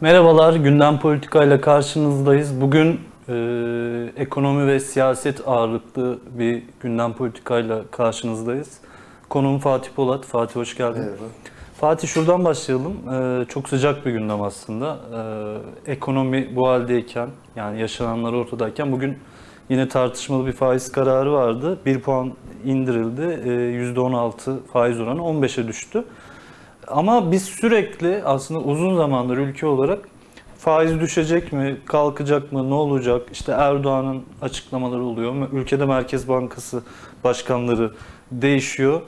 Merhabalar, Gündem Politika ile karşınızdayız. Bugün e, ekonomi ve siyaset ağırlıklı bir gündem politika ile karşınızdayız. Konuğum Fatih Polat. Fatih hoş geldin. Merhaba. Fatih şuradan başlayalım. E, çok sıcak bir gündem aslında. E, ekonomi bu haldeyken, yani yaşananlar ortadayken bugün yine tartışmalı bir faiz kararı vardı. 1 puan indirildi. E, %16 faiz oranı 15'e düştü. Ama biz sürekli aslında uzun zamandır ülke olarak faiz düşecek mi, kalkacak mı, ne olacak? İşte Erdoğan'ın açıklamaları oluyor. Ülkede Merkez Bankası başkanları değişiyor.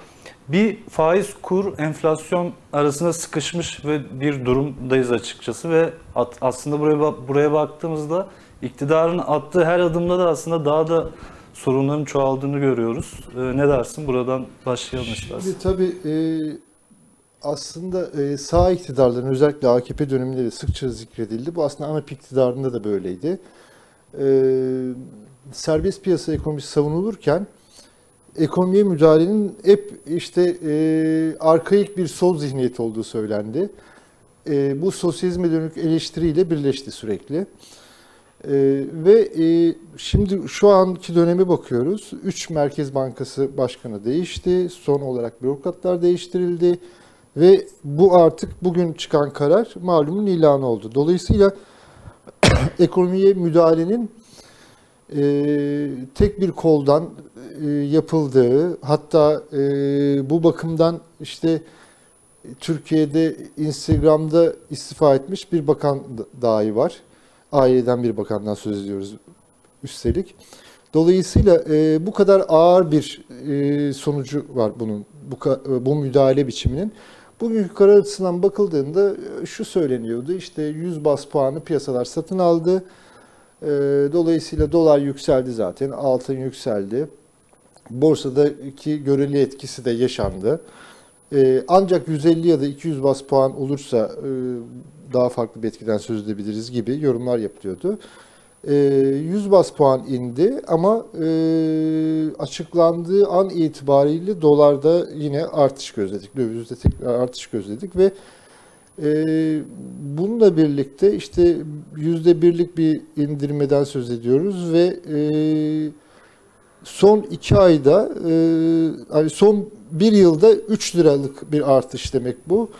Bir faiz kur enflasyon arasında sıkışmış ve bir durumdayız açıkçası ve at- aslında buraya buraya baktığımızda iktidarın attığı her adımda da aslında daha da sorunların çoğaldığını görüyoruz. Ee, ne dersin? Buradan başlayalım istersen. Şimdi tabii e, aslında e, sağ iktidarların özellikle AKP döneminde de sıkça zikredildi. Bu aslında ANAP iktidarında da böyleydi. E, serbest piyasa ekonomisi savunulurken ekonomiye müdahalenin hep işte e, arkaik bir sol zihniyet olduğu söylendi. E, bu sosyalizme dönük eleştiriyle birleşti sürekli. E, ve e, şimdi şu anki döneme bakıyoruz. Üç Merkez Bankası Başkanı değişti. Son olarak bürokratlar değiştirildi. Ve bu artık bugün çıkan karar malumun ilanı oldu. Dolayısıyla ekonomiye müdahalenin e, tek bir koldan e, yapıldığı, hatta e, bu bakımdan işte Türkiye'de Instagram'da istifa etmiş bir bakan dahi var. Aileden bir bakandan söz ediyoruz üstelik. Dolayısıyla e, bu kadar ağır bir e, sonucu var bunun, bu, bu müdahale biçiminin. Bugünkü karar açısından bakıldığında şu söyleniyordu, işte 100 bas puanı piyasalar satın aldı. E, dolayısıyla dolar yükseldi zaten, altın yükseldi. Borsadaki göreli etkisi de yaşandı. E, ancak 150 ya da 200 bas puan olursa e, daha farklı bir etkiden söz edebiliriz gibi yorumlar yapılıyordu. 100 bas puan indi ama açıklandığı an itibariyle dolarda yine artış gözledik. Dövizde tekrar artış gözledik ve bununla birlikte işte yüzde birlik bir indirmeden söz ediyoruz ve son iki ayda hani son bir yılda 3 liralık bir artış demek bu.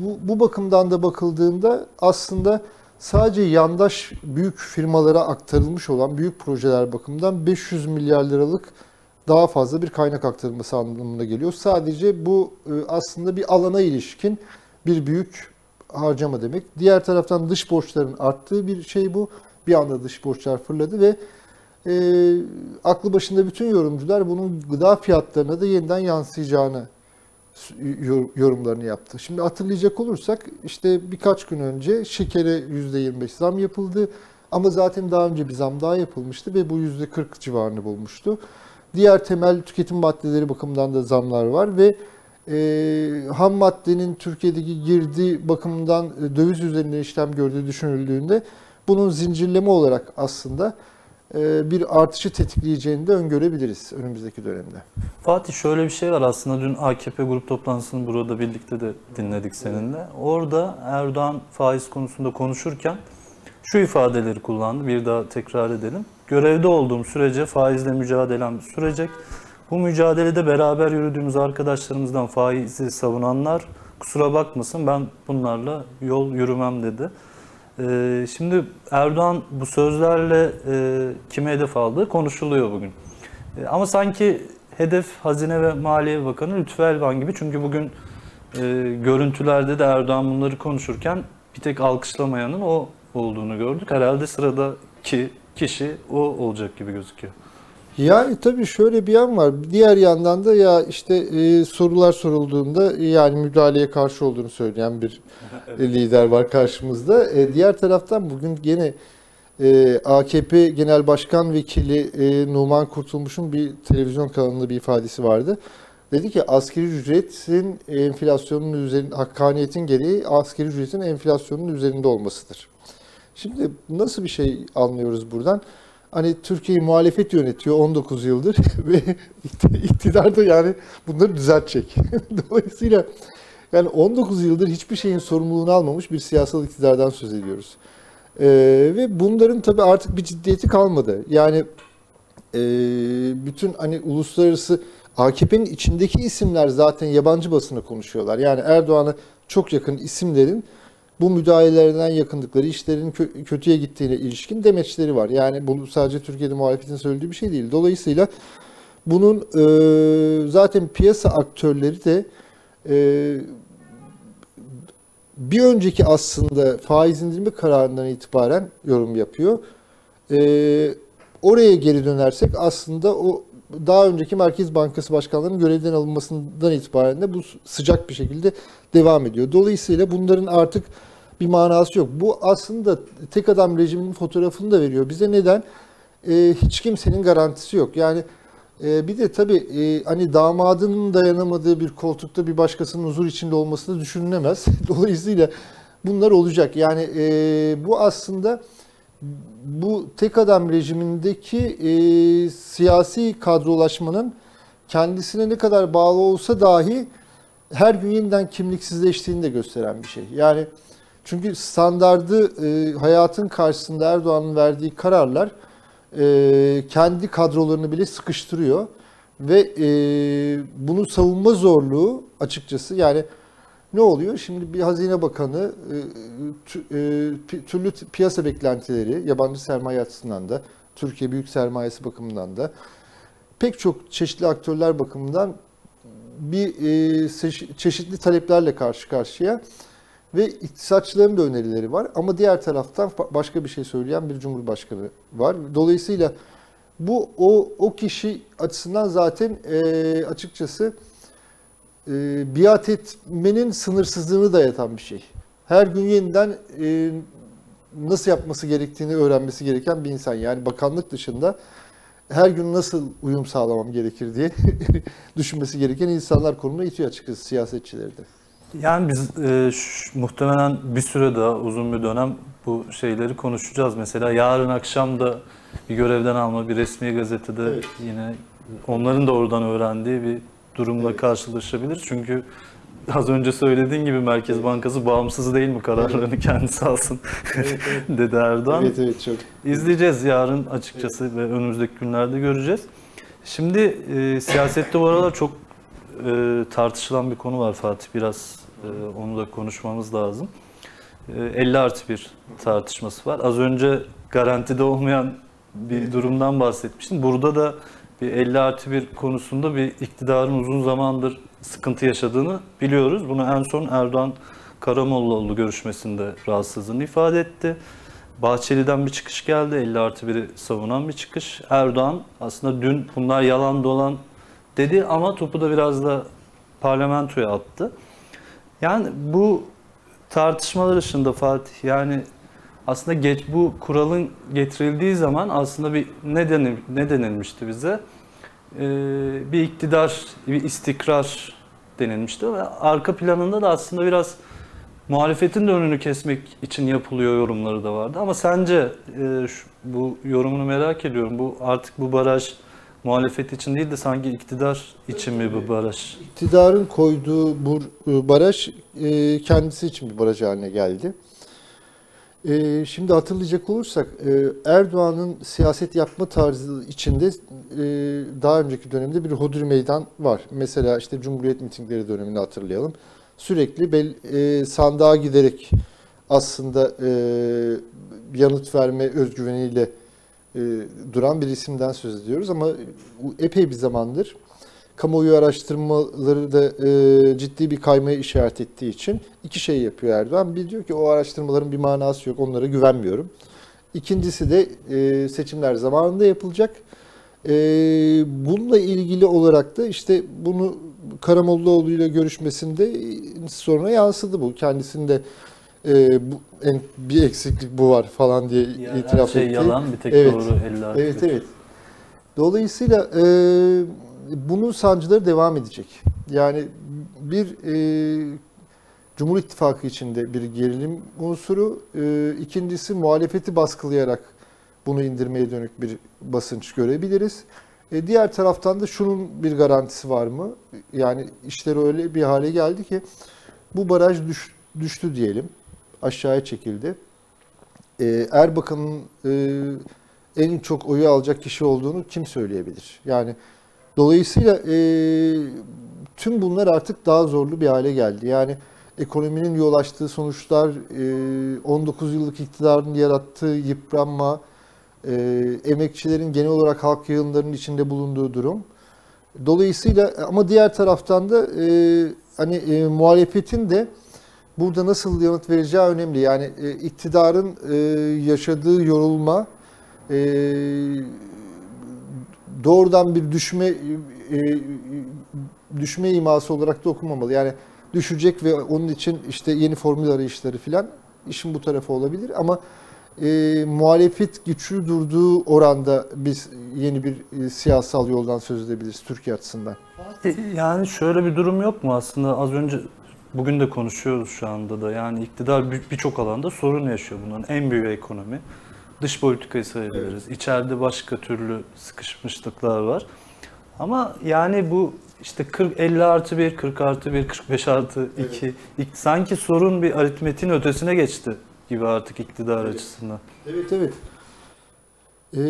Bu, bu bakımdan da bakıldığında aslında sadece yandaş büyük firmalara aktarılmış olan büyük projeler bakımından 500 milyar liralık daha fazla bir kaynak aktarılması anlamına geliyor. Sadece bu aslında bir alana ilişkin bir büyük harcama demek. Diğer taraftan dış borçların arttığı bir şey bu. Bir anda dış borçlar fırladı ve e, aklı başında bütün yorumcular bunun gıda fiyatlarına da yeniden yansıyacağını yorumlarını yaptı. Şimdi hatırlayacak olursak işte birkaç gün önce şekere %25 zam yapıldı. Ama zaten daha önce bir zam daha yapılmıştı ve bu %40 civarını bulmuştu. Diğer temel tüketim maddeleri bakımından da zamlar var ve e, ham maddenin Türkiye'deki girdi bakımından e, döviz üzerinde işlem gördüğü düşünüldüğünde bunun zincirleme olarak aslında bir artışı tetikleyeceğini de öngörebiliriz önümüzdeki dönemde. Fatih şöyle bir şey var aslında dün AKP grup toplantısını burada birlikte de dinledik seninle. Orada Erdoğan faiz konusunda konuşurken şu ifadeleri kullandı. Bir daha tekrar edelim. Görevde olduğum sürece faizle mücadelem sürecek. Bu mücadelede beraber yürüdüğümüz arkadaşlarımızdan faizi savunanlar kusura bakmasın ben bunlarla yol yürümem dedi. Ee, şimdi Erdoğan bu sözlerle e, kime hedef aldığı konuşuluyor bugün. E, ama sanki hedef Hazine ve Maliye Bakanı Lütfü Elvan gibi. Çünkü bugün e, görüntülerde de Erdoğan bunları konuşurken bir tek alkışlamayanın o olduğunu gördük. Herhalde sıradaki kişi o olacak gibi gözüküyor. Yani tabii şöyle bir yan var. Diğer yandan da ya işte e, sorular sorulduğunda yani müdahaleye karşı olduğunu söyleyen bir evet. lider var karşımızda. E, diğer taraftan bugün gene e, AKP Genel Başkan Vekili e, Numan Kurtulmuş'un bir televizyon kanalında bir ifadesi vardı. Dedi ki askeri ücretin enflasyonun üzerinde, hakkaniyetin gereği askeri ücretin enflasyonun üzerinde olmasıdır. Şimdi nasıl bir şey anlıyoruz buradan? Hani Türkiye'yi muhalefet yönetiyor 19 yıldır ve iktidar da yani bunları düzeltecek. Dolayısıyla Yani 19 yıldır hiçbir şeyin sorumluluğunu almamış bir siyasal iktidardan söz ediyoruz. Ee, ve bunların tabii artık bir ciddiyeti kalmadı. Yani e, bütün hani uluslararası AKP'nin içindeki isimler zaten yabancı basına konuşuyorlar. Yani Erdoğan'a çok yakın isimlerin bu müdahalelerden yakındıkları, işlerin kö- kötüye gittiğine ilişkin demeçleri var. Yani bu sadece Türkiye'de muhalefetin söylediği bir şey değil. Dolayısıyla bunun e, zaten piyasa aktörleri de e, bir önceki aslında faiz indirimi kararından itibaren yorum yapıyor. E, oraya geri dönersek aslında o daha önceki Merkez Bankası başkanlarının görevden alınmasından itibaren de bu sıcak bir şekilde devam ediyor. Dolayısıyla bunların artık bir manası yok. Bu aslında tek adam rejiminin fotoğrafını da veriyor. Bize neden? Ee, hiç kimsenin garantisi yok. Yani e, bir de tabii e, hani damadının dayanamadığı bir koltukta bir başkasının huzur içinde olması da düşünülemez. Dolayısıyla bunlar olacak. Yani e, bu aslında bu tek adam rejimindeki e, siyasi kadrolaşmanın kendisine ne kadar bağlı olsa dahi her gün yeniden kimliksizleştiğini de gösteren bir şey. Yani çünkü standardı e, hayatın karşısında Erdoğan'ın verdiği kararlar e, kendi kadrolarını bile sıkıştırıyor ve e, bunu savunma zorluğu açıkçası yani ne oluyor? Şimdi bir Hazine Bakanı e, e, türlü piyasa beklentileri yabancı sermaye açısından da Türkiye büyük sermayesi bakımından da pek çok çeşitli aktörler bakımından bir e, çeşitli taleplerle karşı karşıya ve iktisatçıların da önerileri var ama diğer taraftan başka bir şey söyleyen bir cumhurbaşkanı var. Dolayısıyla bu o o kişi açısından zaten e, açıkçası e, biat etmenin sınırsızlığını dayatan bir şey. Her gün yeniden e, nasıl yapması gerektiğini öğrenmesi gereken bir insan. Yani bakanlık dışında her gün nasıl uyum sağlamam gerekir diye düşünmesi gereken insanlar konumuna itiyor açıkçası siyasetçileri de. Yani biz e, şu- muhtemelen bir süre daha uzun bir dönem bu şeyleri konuşacağız. Mesela yarın akşam da bir görevden alma bir resmi gazetede Evet. yine onların da oradan öğrendiği bir durumla Evet. karşılaşabiliriz. Çünkü az önce söylediğin gibi Merkez Evet. Bankası bağımsız değil mi kararlarını kendisi alsın dedi Erdoğan. Evet evet çok. İzleyeceğiz yarın açıkçası ve önümüzdeki günlerde göreceğiz. Şimdi e, siyasette bu aralar çok e, tartışılan bir konu var Fatih. Biraz e, onu da konuşmamız lazım. E, 50 artı bir tartışması var. Az önce garantide olmayan bir durumdan bahsetmiştim. Burada da bir 50 artı bir konusunda bir iktidarın uzun zamandır sıkıntı yaşadığını biliyoruz. Bunu en son Erdoğan Karamollaoğlu görüşmesinde rahatsızlığını ifade etti. Bahçeli'den bir çıkış geldi. 50 artı 1'i savunan bir çıkış. Erdoğan aslında dün bunlar yalan dolan dedi ama topu da biraz da parlamentoya attı. Yani bu tartışmalar ışığında Fatih yani aslında geç bu kuralın getirildiği zaman aslında bir ne, denil, ne denilmişti bize? Ee, bir iktidar, bir istikrar denilmişti ve arka planında da aslında biraz muhalefetin de önünü kesmek için yapılıyor yorumları da vardı. Ama sence e, şu- bu yorumunu merak ediyorum. Bu artık bu baraj muhalefet için değil de sanki iktidar için mi bu baraj? İktidarın koyduğu bu e, baraj e, kendisi için bir baraj haline geldi. E, Şimdi hatırlayacak olursak Erdoğan'ın siyaset yapma tarzı içinde daha önceki dönemde bir hodri meydan var. Mesela işte Cumhuriyet mitingleri dönemini hatırlayalım. Sürekli bel, sandığa giderek aslında yanıt verme özgüveniyle e, duran bir isimden söz ediyoruz ama epey bir zamandır kamuoyu araştırmaları da e, ciddi bir kaymaya işaret ettiği için iki şey yapıyor Erdoğan. Bir diyor ki o araştırmaların bir manası yok, onlara güvenmiyorum. İkincisi de e, seçimler zamanında yapılacak. E, bununla ilgili olarak da işte bunu Karamollaoğlu ile görüşmesinde sonra yansıdı bu. Kendisinde e, bu, en, bir eksiklik bu var falan diye Yani itiraf her şey etti. yalan bir tek Evet. doğru 50 artı Evet evet. Dolayısıyla e, bunun sancıları devam edecek. Yani bir e, Cumhur İttifakı içinde bir gerilim unsuru, e, ikincisi muhalefeti baskılayarak bunu indirmeye dönük bir basınç görebiliriz. E, diğer taraftan da şunun bir garantisi var mı? Yani işler öyle bir hale geldi ki Bu baraj düş- düştü diyelim. Aşağıya çekildi. Ee, Erbakan'ın e, en çok oyu alacak kişi olduğunu kim söyleyebilir? Yani dolayısıyla e, tüm bunlar artık daha zorlu bir hale geldi. Yani ekonominin yol açtığı sonuçlar, e, 19 yıllık iktidarın yarattığı yıpranma, e, emekçilerin genel olarak halk yığınlarının içinde bulunduğu durum. Dolayısıyla ama diğer taraftan da e, hani e, muhalefetin de burada nasıl yanıt vereceği önemli. Yani e, iktidarın e, yaşadığı yorulma e, doğrudan bir düşme e, e, düşme iması olarak da okunmamalı. Yani düşecek ve onun için işte yeni formül arayışları filan işin bu tarafı olabilir ama e, muhalefet güçlü durduğu oranda biz yeni bir e, siyasal yoldan söz edebiliriz Türkiye açısından. Yani şöyle bir durum yok mu aslında az önce bugün de konuşuyoruz şu anda da yani iktidar bir- birçok alanda sorun yaşıyor bunların en büyük ekonomi. Dış politikayı sayabiliriz. İçeride başka türlü sıkışmışlıklar var. Ama yani bu işte 40 50 artı 1, 40 artı 1, 45 artı 2 İk- sanki sorun bir aritmetin ötesine geçti gibi artık iktidar Evet. açısından. Evet evet. Ee,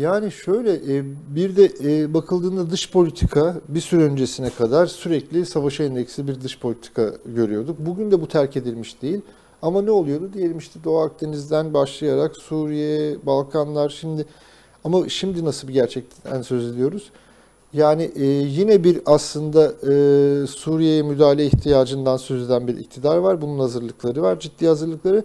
yani şöyle e, bir de e, bakıldığında dış politika bir süre öncesine kadar sürekli savaşa endeksli bir dış politika görüyorduk. Bugün de bu terk edilmiş değil. Ama ne oluyordu? Diyelim işte Doğu Akdeniz'den başlayarak Suriye, Balkanlar şimdi ama şimdi nasıl bir gerçekten söz ediyoruz? Yani e, yine bir aslında e, Suriye'ye müdahale ihtiyacından söz eden bir iktidar var. Bunun hazırlıkları var, ciddi hazırlıkları.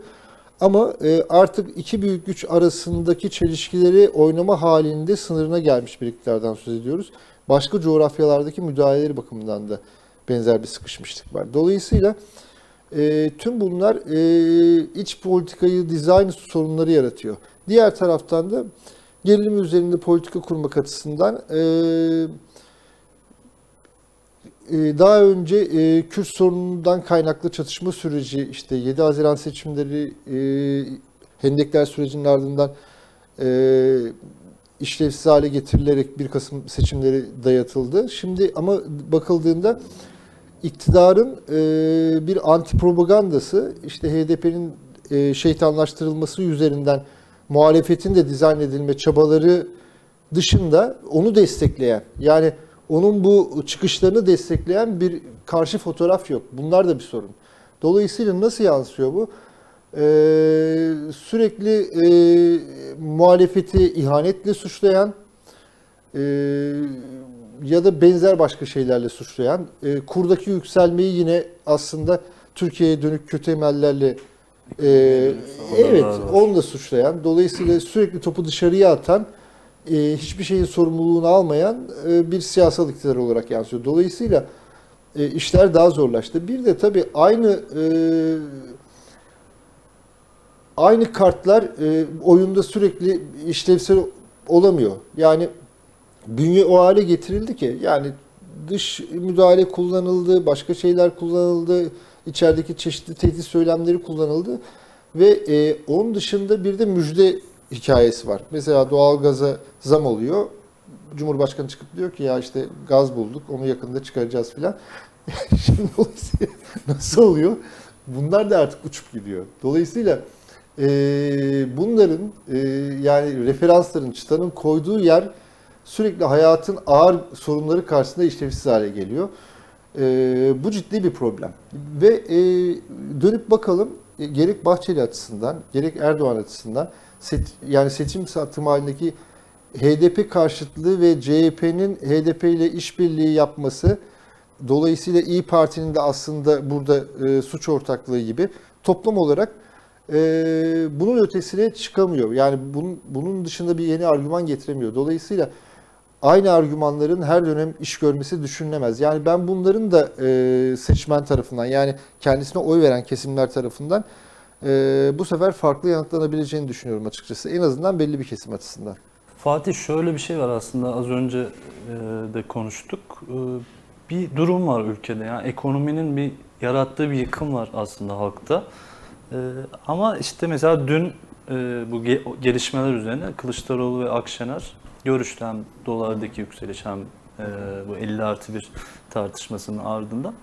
Ama e, artık iki büyük güç arasındaki çelişkileri oynama halinde sınırına gelmiş bir iktidardan söz ediyoruz. Başka coğrafyalardaki müdahaleleri bakımından da benzer bir sıkışmışlık var. Dolayısıyla e, tüm bunlar e, iç politikayı, dizayn sorunları yaratıyor. Diğer taraftan da gerilim üzerinde politika kurmak açısından e, daha önce e, Kürt sorunundan kaynaklı çatışma süreci işte 7 Haziran seçimleri e, Hendekler sürecinin ardından e, işlevsiz hale getirilerek 1 Kasım seçimleri dayatıldı. Şimdi ama bakıldığında iktidarın e, bir anti propagandası işte HDP'nin e, şeytanlaştırılması üzerinden muhalefetin de dizayn edilme çabaları dışında onu destekleyen yani onun bu çıkışlarını destekleyen bir karşı fotoğraf yok. Bunlar da bir sorun. Dolayısıyla nasıl yansıyor bu? Ee, sürekli e, muhalefeti ihanetle suçlayan e, ya da benzer başka şeylerle suçlayan, e, kurdaki yükselmeyi yine aslında Türkiye'ye dönük kötü emellerle e, evet onu da suçlayan, dolayısıyla sürekli topu dışarıya atan, e, hiçbir şeyin sorumluluğunu almayan e, bir siyasal iktidar olarak yansıyor. Dolayısıyla e, işler daha zorlaştı. Bir de tabii aynı e, aynı kartlar e, oyunda sürekli işlevsel olamıyor. Yani bünye o hale getirildi ki yani dış müdahale kullanıldı, başka şeyler kullanıldı, içerideki çeşitli tehdit söylemleri kullanıldı ve e, onun dışında bir de müjde hikayesi var. Mesela doğalgaza zam oluyor. Cumhurbaşkanı çıkıp diyor ki ya işte gaz bulduk, onu yakında çıkaracağız filan. Şimdi dolayısıyla nasıl oluyor? Bunlar da artık uçup gidiyor. Dolayısıyla e, bunların e, yani referansların, çıtanın koyduğu yer sürekli hayatın ağır sorunları karşısında işlevsiz hale geliyor. E, bu ciddi bir problem. Ve e, dönüp bakalım e, gerek Bahçeli açısından, gerek Erdoğan açısından set, yani seçim satım halindeki HDP karşıtlığı ve CHP'nin HDP ile işbirliği yapması dolayısıyla İyi Parti'nin de aslında burada e, suç ortaklığı gibi toplam olarak e, bunun ötesine çıkamıyor. Yani bunun, bunun dışında bir yeni argüman getiremiyor. Dolayısıyla aynı argümanların her dönem iş görmesi düşünülemez. Yani ben bunların da e, seçmen tarafından yani kendisine oy veren kesimler tarafından e, bu sefer farklı yanıtlanabileceğini düşünüyorum açıkçası. En azından belli bir kesim açısından. Fatih şöyle bir şey var aslında az önce e, de konuştuk. E, bir durum var ülkede. Yani ekonominin bir yarattığı bir yıkım var aslında halkta. E, ama işte mesela dün e, bu ge- gelişmeler üzerine Kılıçdaroğlu ve Akşener görüştü hem dolardaki yükseliş hem e, bu 50 artı 1 tartışmasının ardından.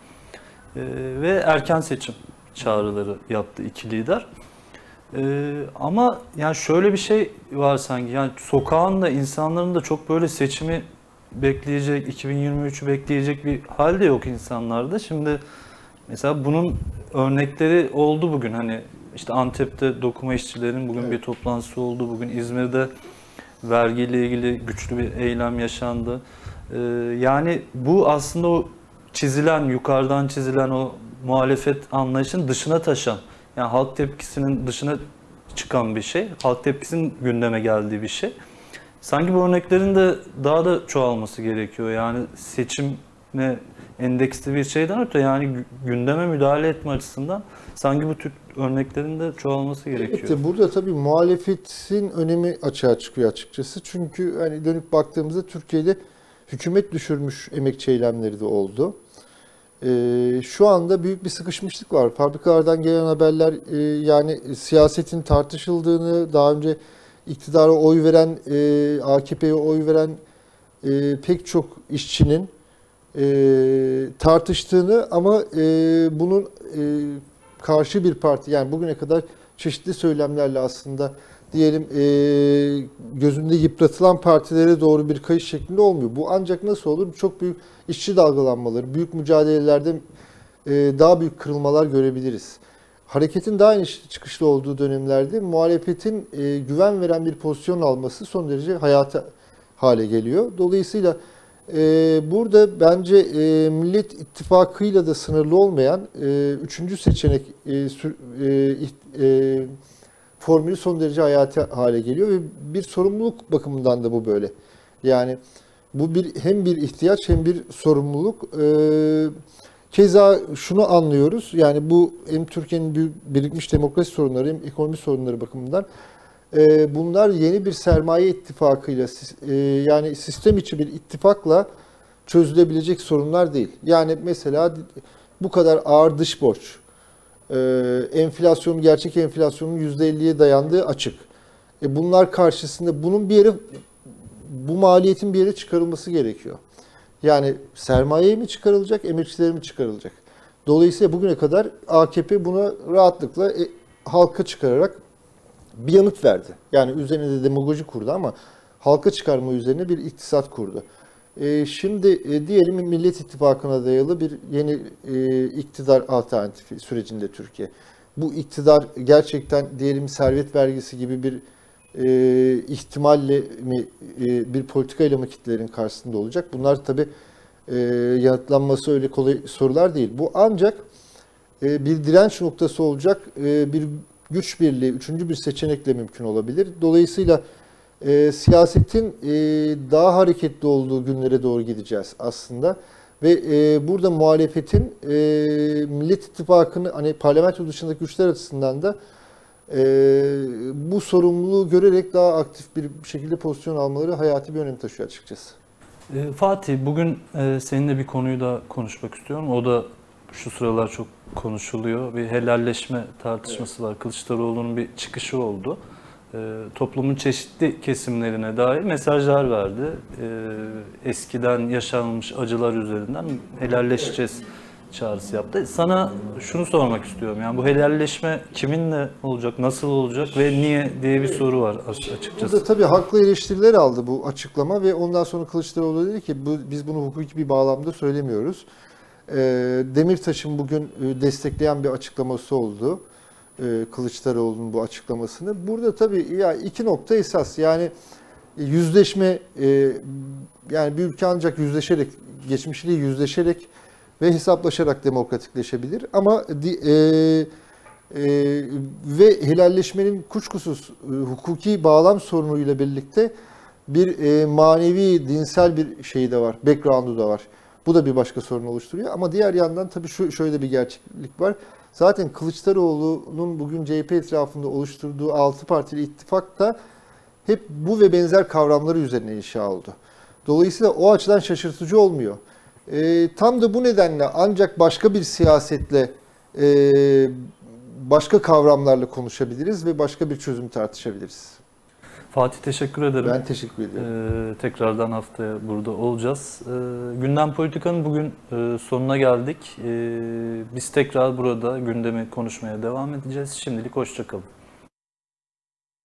E, ve erken seçim çağrıları yaptı iki lider. E, ama yani şöyle bir şey var sanki yani sokağın da insanların da çok böyle seçimi bekleyecek, 2023'ü bekleyecek bir hal de yok insanlarda. Şimdi mesela bunun örnekleri oldu bugün hani işte Antep'te dokuma işçilerin bugün Evet. bir toplantısı oldu. Bugün İzmir'de vergiyle ilgili güçlü bir eylem yaşandı. Ee, yani bu aslında o çizilen, yukarıdan çizilen o muhalefet anlayışın dışına taşan, yani halk tepkisinin dışına çıkan bir şey. Halk tepkisinin gündeme geldiği bir şey. Sanki bu örneklerin de daha da çoğalması gerekiyor. Yani seçime endeksli bir şeyden öte yani gü- gündeme müdahale etme açısından sanki bu tür örneklerin de çoğalması gerekiyor. Evet, burada tabii muhalefetin önemi açığa çıkıyor açıkçası. Çünkü hani dönüp baktığımızda Türkiye'de hükümet düşürmüş emekçi eylemleri de oldu. Ee, şu anda büyük bir sıkışmışlık var. Fabrikalardan gelen haberler e, yani siyasetin tartışıldığını, daha önce iktidara oy veren, e, AKP'ye oy veren e, pek çok işçinin e, tartıştığını ama e, bunun e, karşı bir parti yani bugüne kadar çeşitli söylemlerle aslında diyelim e, gözünde yıpratılan partilere doğru bir kayış şeklinde olmuyor. Bu ancak nasıl olur? Çok büyük işçi dalgalanmaları, büyük mücadelelerde e, daha büyük kırılmalar görebiliriz. Hareketin daha inişli çıkışlı olduğu dönemlerde muhalefetin e, güven veren bir pozisyon alması son derece hayata hale geliyor. Dolayısıyla e, burada bence e, Millet İttifakı'yla da sınırlı olmayan e, üçüncü seçenek e, sür- e, e, formülü son derece hayati hale geliyor ve bir sorumluluk bakımından da bu böyle. Yani bu bir hem bir ihtiyaç hem bir sorumluluk. Ee, keza şunu anlıyoruz. Yani bu hem Türkiye'nin birikmiş demokrasi sorunları hem ekonomi sorunları bakımından e, bunlar yeni bir sermaye ittifakıyla e, yani sistem içi bir ittifakla çözülebilecek sorunlar değil. Yani mesela bu kadar ağır dış borç, e, enflasyonun gerçek enflasyonun %50'ye dayandığı açık. E bunlar karşısında bunun bir yere bu maliyetin bir yere çıkarılması gerekiyor. Yani sermaye mi çıkarılacak, emekçiler mi çıkarılacak? Dolayısıyla bugüne kadar AKP buna rahatlıkla e, halka çıkararak bir yanıt verdi. Yani üzerine de demagoji kurdu ama halka çıkarma üzerine bir iktisat kurdu. E, şimdi e, diyelim Millet İttifakı'na dayalı bir yeni e, iktidar alternatifi sürecinde Türkiye. Bu iktidar gerçekten diyelim servet vergisi gibi bir e, ihtimalle mi e, bir politikayla mı kitlelerin karşısında olacak? Bunlar tabii e, yanıtlanması öyle kolay sorular değil. Bu ancak e, bir direnç noktası olacak bir güç birliği, üçüncü bir seçenekle mümkün olabilir. Dolayısıyla e, siyasetin e, daha hareketli olduğu günlere doğru gideceğiz aslında. Ve e, burada muhalefetin e, Millet İttifakı'nı hani parlamento dışındaki güçler açısından da e, bu sorumluluğu görerek daha aktif bir şekilde pozisyon almaları hayati bir önem taşıyor açıkçası. Ee, Fatih, bugün e, seninle bir konuyu da konuşmak istiyorum. O da şu sıralar çok konuşuluyor. Bir helalleşme tartışması var. Kılıçdaroğlu'nun bir çıkışı oldu. Ee, toplumun çeşitli kesimlerine dair mesajlar verdi. Ee, eskiden yaşanmış acılar üzerinden helalleşeceğiz çağrısı yaptı. Sana şunu sormak istiyorum. Yani bu helalleşme kiminle olacak, nasıl olacak ve niye diye bir soru var as- açıkçası. Burada tabii haklı eleştiriler aldı bu açıklama ve ondan sonra Kılıçdaroğlu dedi ki bu, biz bunu hukuki bir bağlamda söylemiyoruz. Ee, Demirtaş'ın bugün e, destekleyen bir açıklaması oldu. Ee, Kılıçdaroğlu'nun bu açıklamasını. Burada tabii ya iki nokta esas yani yüzleşme e, yani bir ülke ancak yüzleşerek geçmişiyle yüzleşerek ve hesaplaşarak demokratikleşebilir. Ama e, e, ve helalleşmenin kuşkusuz e, hukuki bağlam sorunuyla birlikte bir e, manevi, dinsel bir şeyi de var, background'u da var. Bu da bir başka sorun oluşturuyor. Ama diğer yandan tabii şu şöyle bir gerçeklik var. Zaten Kılıçdaroğlu'nun bugün CHP etrafında oluşturduğu altı partili ittifak da hep bu ve benzer kavramları üzerine inşa oldu. Dolayısıyla o açıdan şaşırtıcı olmuyor. E, tam da bu nedenle ancak başka bir siyasetle e, başka kavramlarla konuşabiliriz ve başka bir çözüm tartışabiliriz. Fatih teşekkür ederim. Ben teşekkür ediyorum. Ee, tekrardan haftaya burada olacağız. Ee, gündem politikanın bugün e, sonuna geldik. Ee, biz tekrar burada gündemi konuşmaya devam edeceğiz. Şimdilik hoşçakalın.